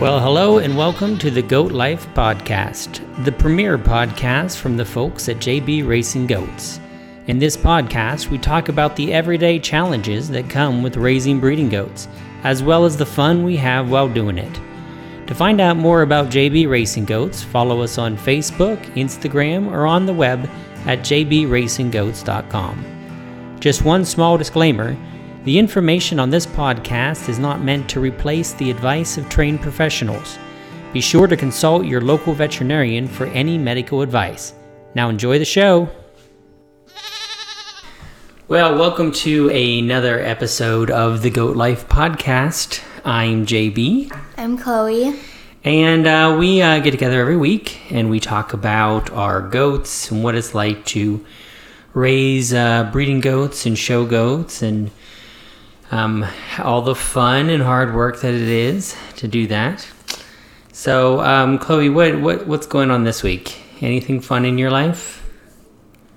Well, hello and welcome to the Goat Life Podcast, the premier podcast from the folks at JB Racing Goats. In this podcast, we talk about the everyday challenges that come with raising breeding goats, as well as the fun we have while doing it. To find out more about JB Racing Goats, follow us on Facebook, Instagram, or on the web at jbracinggoats.com. Just one small disclaimer the information on this podcast is not meant to replace the advice of trained professionals. Be sure to consult your local veterinarian for any medical advice. Now, enjoy the show. Well, welcome to another episode of the Goat Life Podcast. I'm JB. I'm Chloe. And uh, we uh, get together every week and we talk about our goats and what it's like to raise uh, breeding goats and show goats and um, all the fun and hard work that it is to do that. So, um, Chloe, what, what what's going on this week? Anything fun in your life?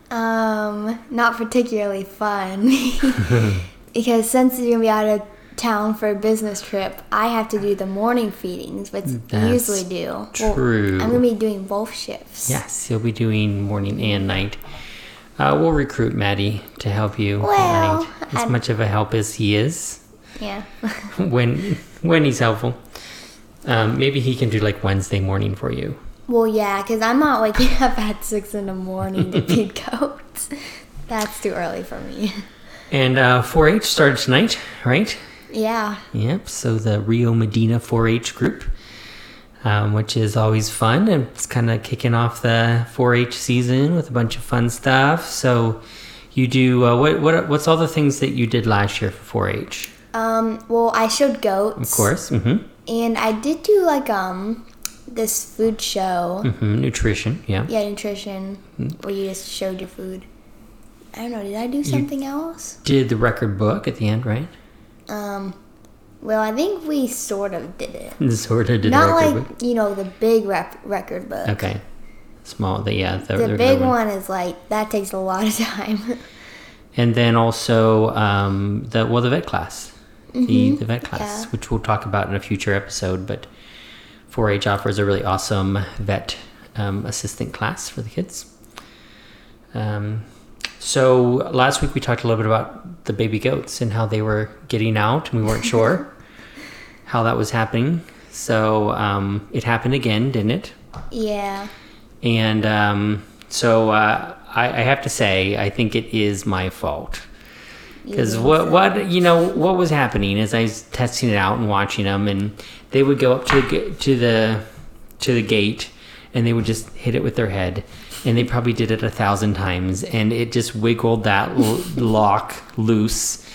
Um, not particularly fun. because since you're gonna be out of town for a business trip, I have to do the morning feedings, which That's usually do. Well, true. I'm gonna be doing both shifts. Yes, you'll be doing morning and night. Uh, we'll recruit Maddie to help you Well. As I'm- much of a help as he is Yeah. when when he's helpful. Um, maybe he can do like Wednesday morning for you. well, yeah, because I'm not waking up at six in the morning to feed goats. That's too early for me. And uh, 4-H started tonight, right? Yeah. Yep. So the Rio Medina 4-H group, um, which is always fun, and it's kind of kicking off the 4-H season with a bunch of fun stuff. So you do uh, what? What? What's all the things that you did last year for 4-H? Um. Well, I showed goats. Of course. Mm-hmm. And I did do like um this food show. Mm-hmm. Nutrition. Yeah. Yeah, nutrition, where you just showed your food. I don't know. Did I do something else? Did the record book at the end, right? Um, well, I think we sort of did it. Sort of did it. Not like book. you know the big rep- record book. Okay. Small. The yeah. The, The the big one. one is like that takes a lot of time. And then also um, the well the vet class, the the vet class, Mm-hmm. yeah. which we'll talk about in a future episode. But 4-H offers a really awesome vet um, assistant class for the kids. Um, so last week we talked a little bit about the baby goats and how they were getting out, and we weren't sure how that was happening. So um, it happened again, didn't it? yeah. And um, so uh, I, I have to say, I think it is my fault. Because what, what you know what was happening as I was testing it out and watching them, and they would go up to the, to the to the gate, and they would just hit it with their head, and they probably did it a thousand times, and it just wiggled that l- lock loose.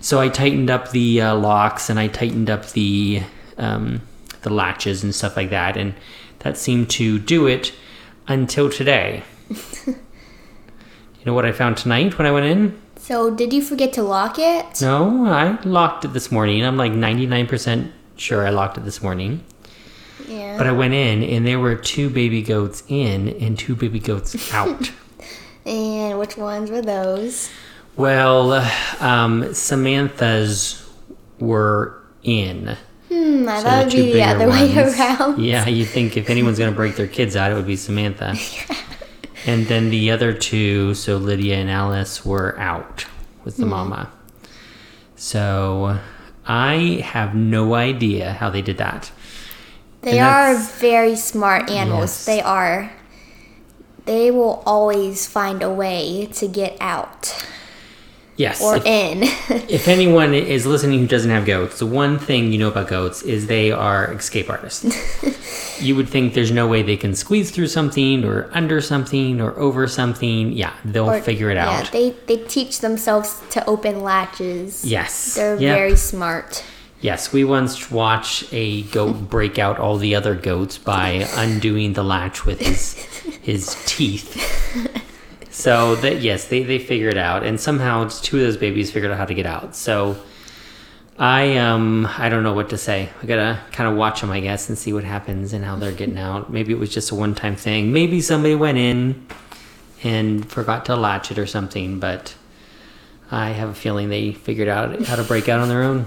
So I tightened up the uh, locks and I tightened up the um, the latches and stuff like that, and that seemed to do it until today. you know what I found tonight when I went in? So did you forget to lock it? No, I locked it this morning. I'm like 99% sure I locked it this morning. Yeah. But I went in and there were two baby goats in and two baby goats out. and which ones were those? well, um, Samantha's were in. Hmm. I So thought it would be the other way around. Yeah, you think if anyone's going to break their kids out, it would be Samantha. And then the other two, so Lydia and Alice, were out with the mama. So I have no idea how they did that. They are very smart animals. Yes. They are. They will always find a way to get out Yes. or if, in. if anyone is listening who doesn't have goats, the one thing you know about goats is they are escape artists. you would think there's no way they can squeeze through something or under something or over something. Yeah, they'll Or- figure it Yeah, out. Yeah, they they teach themselves to open latches. yes. They're Yep. very smart. Yes, we once watched a goat break out all the other goats by undoing the latch with his his teeth. So that yes, they they figured it out, and somehow two of those babies figured out how to get out. So I um I don't know what to say. I gotta kind of watch them, I guess, and see what happens and how they're getting out. Maybe it was just a one time thing. Maybe somebody went in and forgot to latch it or something. But I have a feeling they figured out how to break out on their own.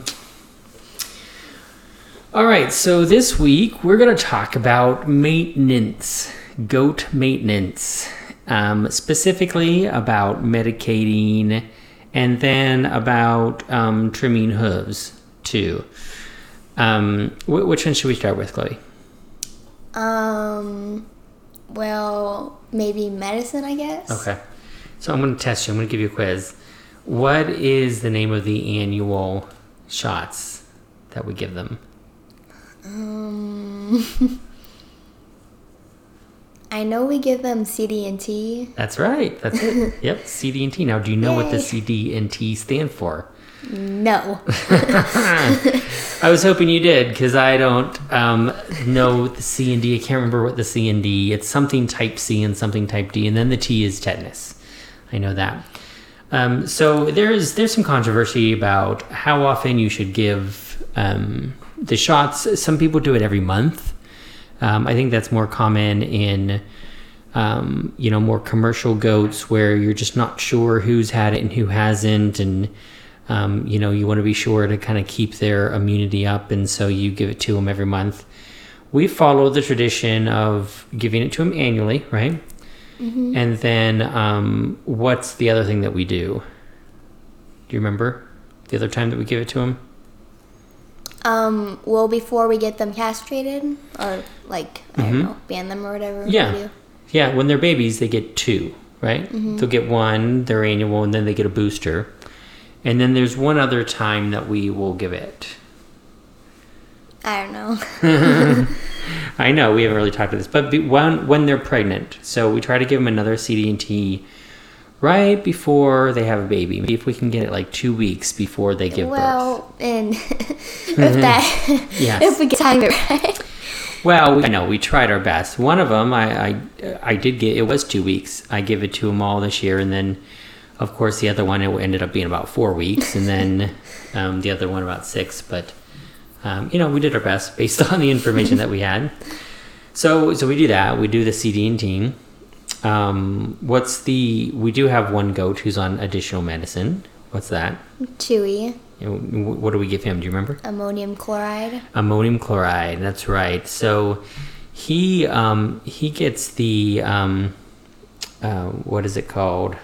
All right, so this week we're going to talk about maintenance, goat maintenance, um, specifically about medicating and then about um, trimming hooves too. Um, wh- which one should we start with, Chloe? Um, well, maybe medicine, I guess. Okay. So I'm going to test you. I'm going to give you a quiz. What is the name of the annual shots that we give them? Um, I know we give them CD and T. That's right. That's it. yep, CD and T. Now, do you know what the CD and T stand for? No. I was hoping you did because I don't um, know the C and D. I can't remember what the C and D. It's something type C and something type D, and then the T is tetanus. I know that. Um, so there's there's some controversy about how often you should give um, the shots. Some people do it every month. Um, I think that's more common in um, you know more commercial goats where you're just not sure who's had it and who hasn't, and um, you know you want to be sure to kind of keep their immunity up, and so you give it to them every month. We follow the tradition of giving it to them annually, right? And then um, what's the other thing that we do? Do you remember the other time that we give it to them? Um, well, before we get them castrated, or like, I don't know, ban them or whatever. we Yeah. do. Yeah, when they're babies, they get two, right? They'll get one, their annual, and then they get a booster. And then there's one other time that we will give it. I don't know. I know we haven't really talked about this, but when when they're pregnant, so we try to give them another CD and T right before they have a baby. Maybe if we can get it like two weeks before they give birth. well, and if that, Yes. if we can time it right. Well, we, I know we tried our best. One of them, I, I, I did get. It was two weeks. I give it to them all this year, and then, of course, the other one it ended up being about four weeks, and then um, the other one about six. But um, you know, we did our best based on the information that we had. So, so we do that. We do the CD and T. Um, what's the? We do have one goat who's on additional medicine. What's that? Chewy, You know, wh- What do we give him? Do you remember? ammonium chloride. ammonium chloride that's right so he um he gets the um uh, what is it called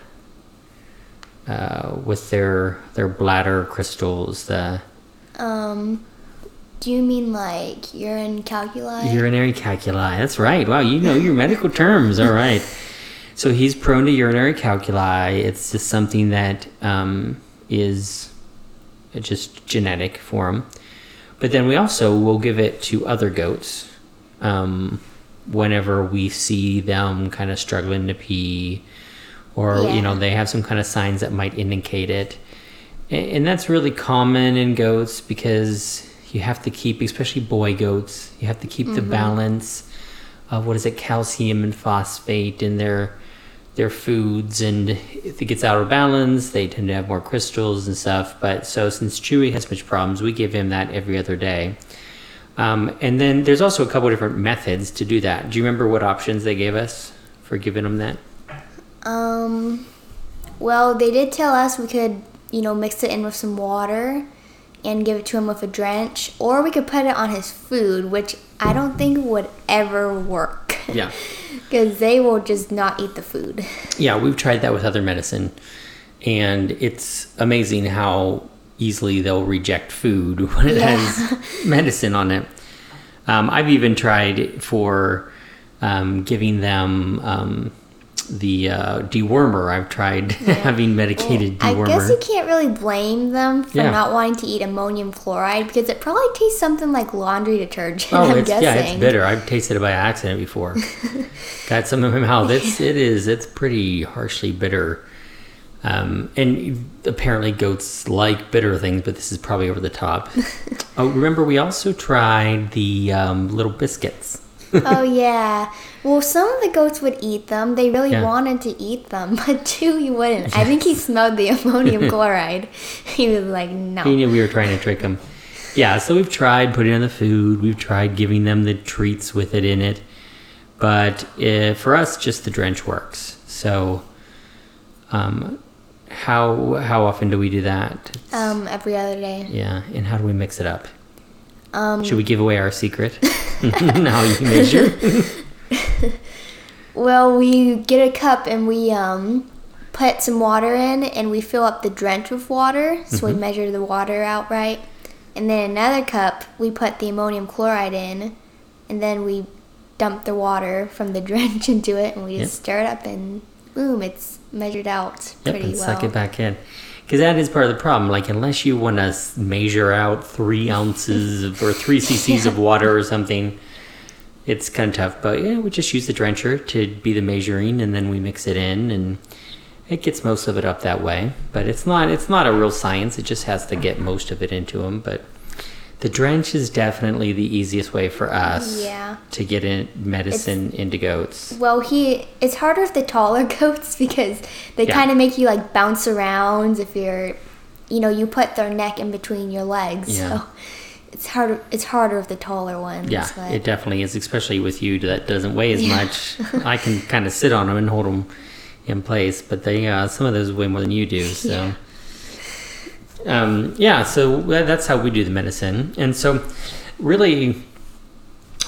uh with their their bladder crystals the Um, do you mean like urine calculi? urinary calculi that's right wow you know your medical terms all right so he's prone to urinary calculi. It's just something that um is just genetic for him. But then we also will give it to other goats um, whenever we see them kind of struggling to pee, or you know they have some kind of signs that might indicate it. And that's really common in goats because you have to keep, especially boy goats, you have to keep the balance of what is it, calcium and phosphate in their their foods. And if it gets out of balance, they tend to have more crystals and stuff. But so since Chewy has much problems, we give him that every other day. Um, and then there's also a couple different methods to do that. Do you remember what options they gave us for giving him that? Um, well, they did tell us we could, you know, mix it in with some water and give it to him with a drench, or we could put it on his food, which I don't think would ever work. Yeah. Because they will just not eat the food. Yeah, we've tried that with other medicine, and it's amazing how easily they'll reject food when it Yeah. has medicine on it. Um, I've even tried for um, giving them um, the uh, dewormer. I've tried having medicated I dewormer. guess you can't really blame them for Yeah. not wanting to eat ammonium chloride because it probably tastes something like laundry detergent. Oh, I'm it's guessing. yeah, it's bitter. I've tasted it by accident before. Got some in my mouth. It's it is. It's pretty harshly bitter. Um, and apparently goats like bitter things, but this is probably over the top. oh, remember we also tried the um, little biscuits. oh yeah. Well, some of the goats would eat them. They really Yeah. wanted to eat them, but Chewy wouldn't. I think he smelled the ammonium chloride. He was like, no. He knew we were trying to trick him. Yeah, so we've tried putting it on the food. We've tried giving them the treats with it in it, but uh, for us, just the drench works. So, um, how how often do we do that? Um, every other day. Yeah, and how do we mix it up? Um, Should we give away our secret? How you measure? Well, we get a cup and we um, put some water in and we fill up the drench with water. So we measure the water out right. And then another cup, we put the ammonium chloride in and then we dump the water from the drench into it and we just Yep. stir it up and boom, it's measured out Yep, pretty and well. suck it back in. Because that is part of the problem. Like, unless you want to measure out three ounces of, or three cc's of water or something, it's kind of tough. But yeah, we just use the drencher to be the measuring, and then we mix it in, and it gets most of it up that way. But it's not it's not a real science. It just has to get most of it into them. But the drench is definitely the easiest way for us Yeah. to get in medicine into goats. Well, he it's harder with the taller goats because they Yeah. kind of make you like bounce around if you're, you know, you put their neck in between your legs. Yeah. So it's harder. It's harder with the taller ones. Yeah, but- it definitely is, especially with you that doesn't weigh as much. I can kind of sit on them and hold them in place, but they uh, some of those weigh more than you do. So, Yeah. Um, yeah, so that's how we do the medicine, and so really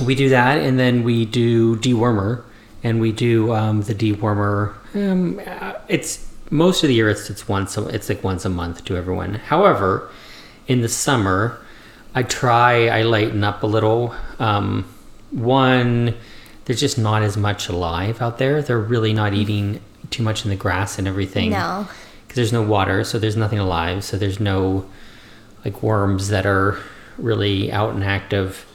we do that, and then we do dewormer, and we do um, the dewormer. Um, uh, it's most of the year it's it's once a, it's like once a month to everyone. However, in the summer, I try I lighten up a little. Um, one, there's just not as much alive out there. They're really not eating too much in the grass and everything No. Because there's no water, so there's nothing alive. So there's no like worms that are really out and active.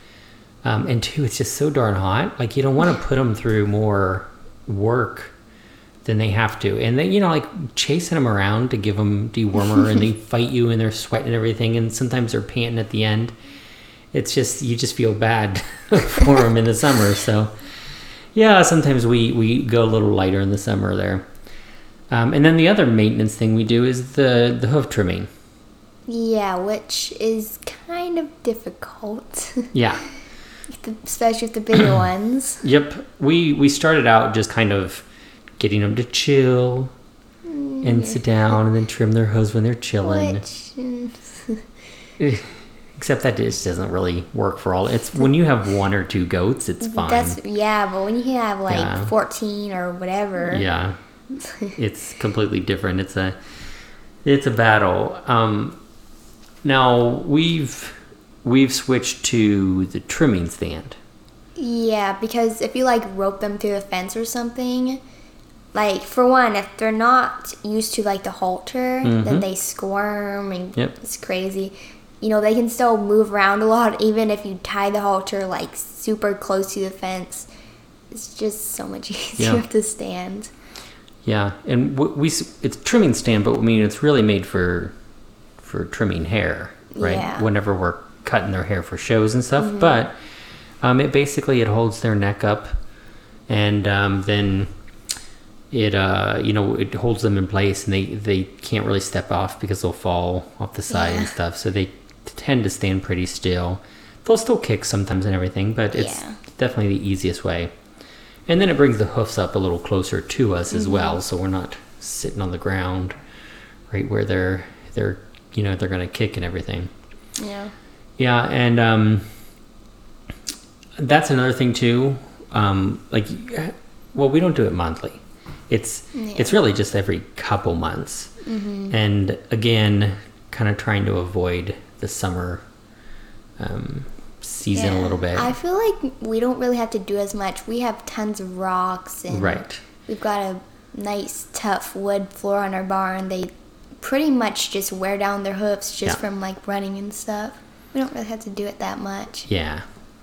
Um, and two, it's just so darn hot. Like you don't want to put them through more work than they have to. And then you know, like chasing them around to give them dewormer, and they fight you, and they're sweating and everything, and sometimes they're panting at the end. It's just you just feel bad for them in the summer. So yeah, sometimes we we go a little lighter in the summer there. Um, and then the other maintenance thing we do is the the hoof trimming. Yeah, which is kind of difficult, Yeah. Especially with the bigger ones. Yep. We we started out just kind of getting them to chill and sit down and then trim their hooves when they're chilling. Which, mm, Except that just doesn't really work for all. It's when you have one or two goats, it's fine. that's yeah, but when you have like Yeah. fourteen or whatever, yeah. it's completely different. It's a it's a battle. Um, now we've we've switched to the trimming stand. Yeah, because if you like rope them through a fence or something, like for one, if they're not used to like the halter, then they squirm and Mm-hmm. Yep. it's crazy. You know, they can still move around a lot even if you tie the halter like super close to the fence. It's just so much easier Yeah. to stand. Yeah, and w- we s- it's trimming stand, but I mean it's really made for for trimming hair, right? Yeah. Whenever we're cutting their hair for shows and stuff, but um, it basically it holds their neck up, and um, then it uh you know it holds them in place, and they they can't really step off because they'll fall off the side and stuff. So they tend to stand pretty still. They'll still kick sometimes and everything, but it's Yeah. definitely the easiest way. And then it brings the hoofs up a little closer to us Mm-hmm. as well, so we're not sitting on the ground right where they're they're you know they're gonna kick and everything. Yeah. Yeah, and um, that's another thing too. Um, like, well, we don't do it monthly. It's it's really just every couple months, Mm-hmm. and again, kind of trying to avoid the summer um, season a little bit. I feel like we don't really have to do as much. We have tons of rocks and Right. we've got a nice tough wood floor on our barn. They pretty much just wear down their hoofs just Yeah. from like running and stuff. We don't really have to do it that much. Yeah.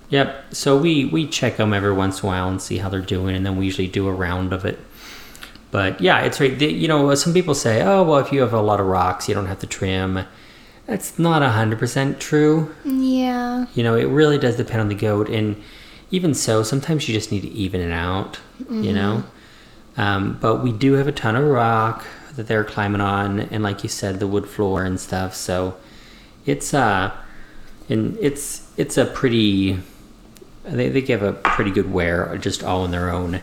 Yep. So we we check them every once in a while and see how they're doing, and then we usually do a round of it. But yeah, it's right. the- You know, some people say, "Oh, well, if you have a lot of rocks, you don't have to trim." That's not hundred percent true. Yeah. You know, it really does depend on the goat, and even so, sometimes you just need to even it out. You know, um, but we do have a ton of rock that they're climbing on, and like you said, the wood floor and stuff. So it's uh, and it's it's a pretty. They they give a pretty good wear just all on their own.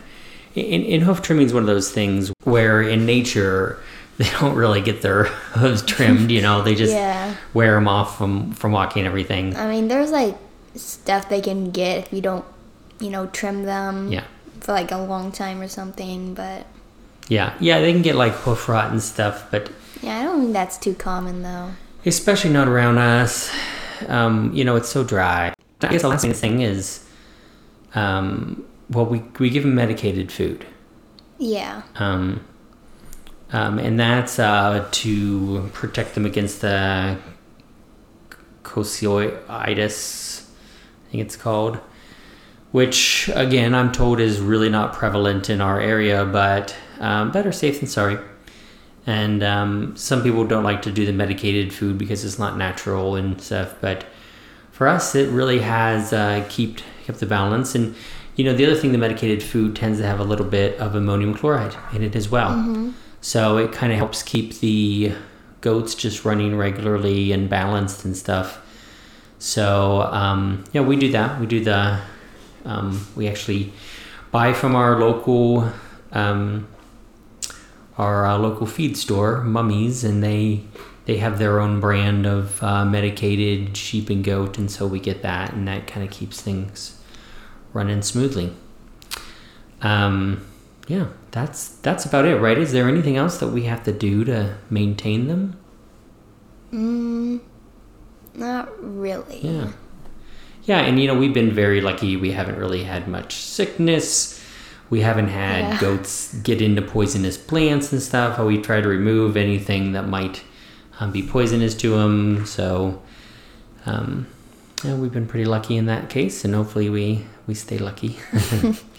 In, in hoof trimming is one of those things where in nature they don't really get their hooves trimmed. You know, they just Yeah. wear them off from from walking and everything. I mean, there's like stuff they can get if you don't, you know, trim them Yeah. for like a long time or something. But Yeah. Yeah, they can get like hoof rot and stuff, but yeah, I don't think that's too common though. especially not around us. Um, you know, it's so dry. I guess the last thing is, um, well, we, we give them medicated food. Yeah. Um, um, and that's uh, to protect them against the coccidiosis, I think it's called, which again I'm told is really not prevalent in our area, but um, better safe than sorry. And um, some people don't like to do the medicated food because it's not natural and stuff, but for us it really has uh, kept kept the balance. And you know the other thing, the medicated food tends to have a little bit of ammonium chloride in it as well. So it kind of helps keep the goats just running regularly and balanced and stuff. So um, yeah, we do that. We do the um, we actually buy from our local um, our uh, local feed store, Mumme's, and they they have their own brand of uh, medicated sheep and goat, and so we get that, and that kind of keeps things running smoothly. Um, yeah, that's that's about it, right? Is there anything else that we have to do to maintain them? Mm, not really. Yeah. Yeah, and you know, we've been very lucky. We haven't really had much sickness. We haven't had Yeah. goats get into poisonous plants and stuff. We try to remove anything that might um, be poisonous to them. So, um, yeah, we've been pretty lucky in that case, and hopefully we, we stay lucky.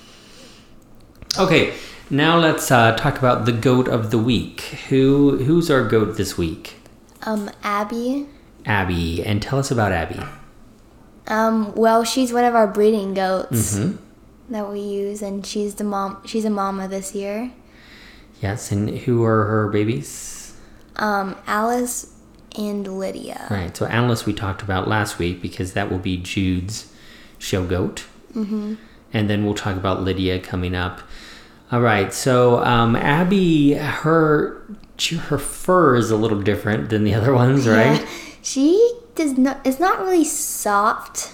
okay, now let's uh, talk about the goat of the week. Who Who's our goat this week? Um, Abby. Abby. And tell us about Abby. Um, well, she's one of our breeding goats hmm that we use, and she's the mom. She's a mama this year. Yes, and who are her babies? Um, Alice and Lydia. Right, so Alice we talked about last week because that will be Jude's show goat. Mm-hmm. And then we'll talk about Lydia coming up. All right, so um, Abby, her her fur is a little different than the other ones, right? Yeah. She does not. It's not really soft.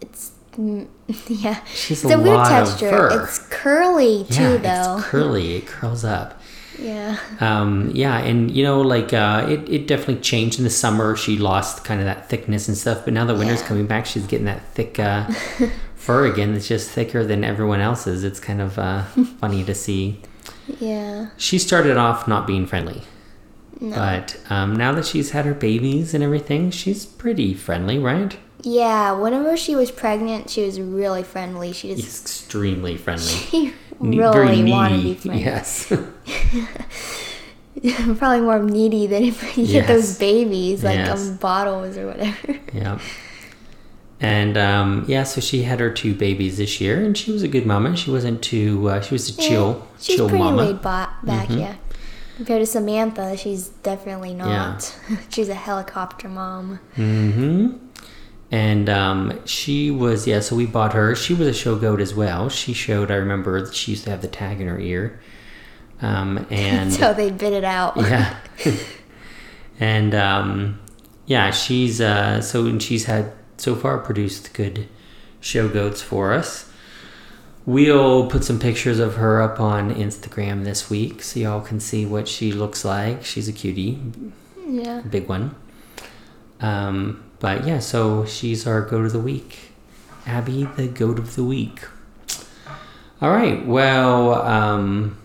It's mm, yeah. She's it's a a weird texture. fur. It's curly too, though. it's curly. It curls up. yeah. Um, yeah, and you know, like uh, it, it definitely changed in the summer. She lost kind of that thickness and stuff, but now the winter's Yeah. coming back. She's getting that thick uh, fur again. It's just thicker than everyone else's. It's kind of uh, funny to see. Yeah. She started off not being friendly, No. but um, now that she's had her babies and everything, she's pretty friendly, right? Yeah. Whenever she was pregnant, she was really friendly. She just Extremely friendly. she Ne- really wanted to be friendly. Yes. Probably more needy than if you Yes. get those babies like Yes. um, bottles or whatever. Yeah. And um, yeah, so she had her two babies this year, and she was a good mama. She wasn't too. Uh, she was a chill, She's chill pretty mama. Mm-hmm. back, yeah. Compared to Samantha, she's definitely not. she's a helicopter mom. hmm And um, she was yeah. So we bought her. She was a show goat as well. She showed. I remember she used to have the tag in her ear. Um, and so they bit it out. yeah and um yeah she's uh so and she's had so far produced good show goats for us. We'll put some pictures of her up on instagram this week so y'all can see what she looks like. She's a cutie. Yeah. big one. Um but yeah so she's our goat of the week. Abby the goat of the week. All right well um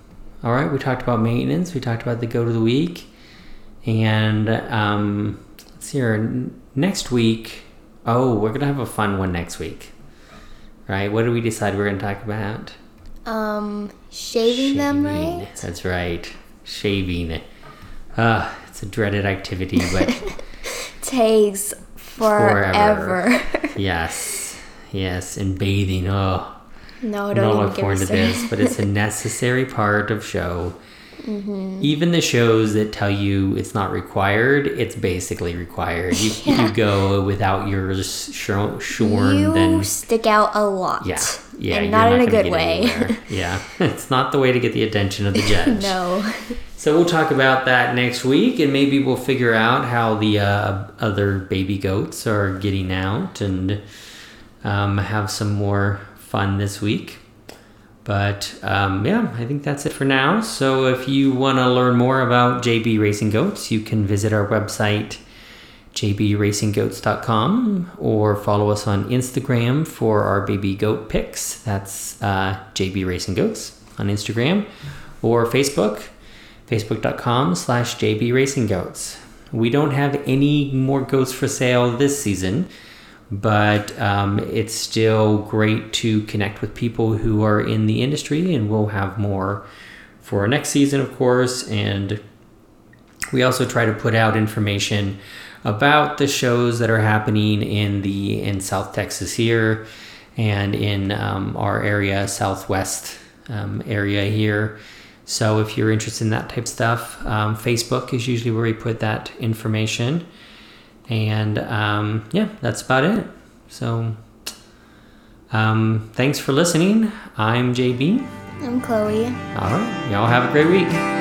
all right we talked about maintenance. We talked about the goat of the week. And um let's see here. Next week oh we're gonna have a fun one next week right what do we decide we are gonna talk about Um, shaving, them, right? That's right. Shaving. Ah, it's a dreaded activity, but Takes forever. yes. Yes, and bathing. Oh, no, I don't don't look forward to this, but it's a necessary part of show. Mm-hmm. Even the shows that tell you it's not required, it's basically required. You, Yeah. you go without yours sho- shorn, you then stick out a lot. yeah, yeah, and you're not, in a good way. yeah, it's not the way to get the attention of the judge. no. So we'll talk about that next week, and maybe we'll figure out how the uh, other baby goats are getting out, and um, have some more fun this week. But um, yeah, I think that's it for now. So if you want to learn more about JB Racing Goats, you can visit our website, jbracinggoats.com, or follow us on Instagram for our baby goat pics. That's uh, JB Racing Goats on Instagram, or Facebook, facebook.com slash JB Racing We don't have any more goats for sale this season but um, it's still great to connect with people who are in the industry and we'll have more for next season of course and we also try to put out information about the shows that are happening in the in south texas here and in um, our area southwest um, area here. So if you're interested in that type of stuff um, facebook is usually where we put that information and um, yeah, that's about it. So um, thanks for listening. I'm JB. I'm Chloe. All right. Y'all have a great week.